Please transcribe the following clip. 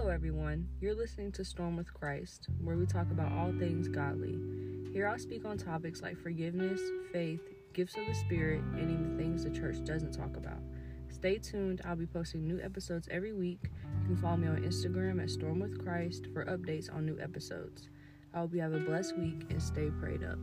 Hello, everyone. You're listening to Storm with Christ, where we talk about all things godly. Here I'll speak on topics like forgiveness, faith, gifts of the Spirit, and even things the church doesn't talk about. Stay tuned. I'll be posting new episodes every week. You can follow me on Instagram at Storm with Christ for updates on new episodes. I hope you have a blessed week and stay prayed up.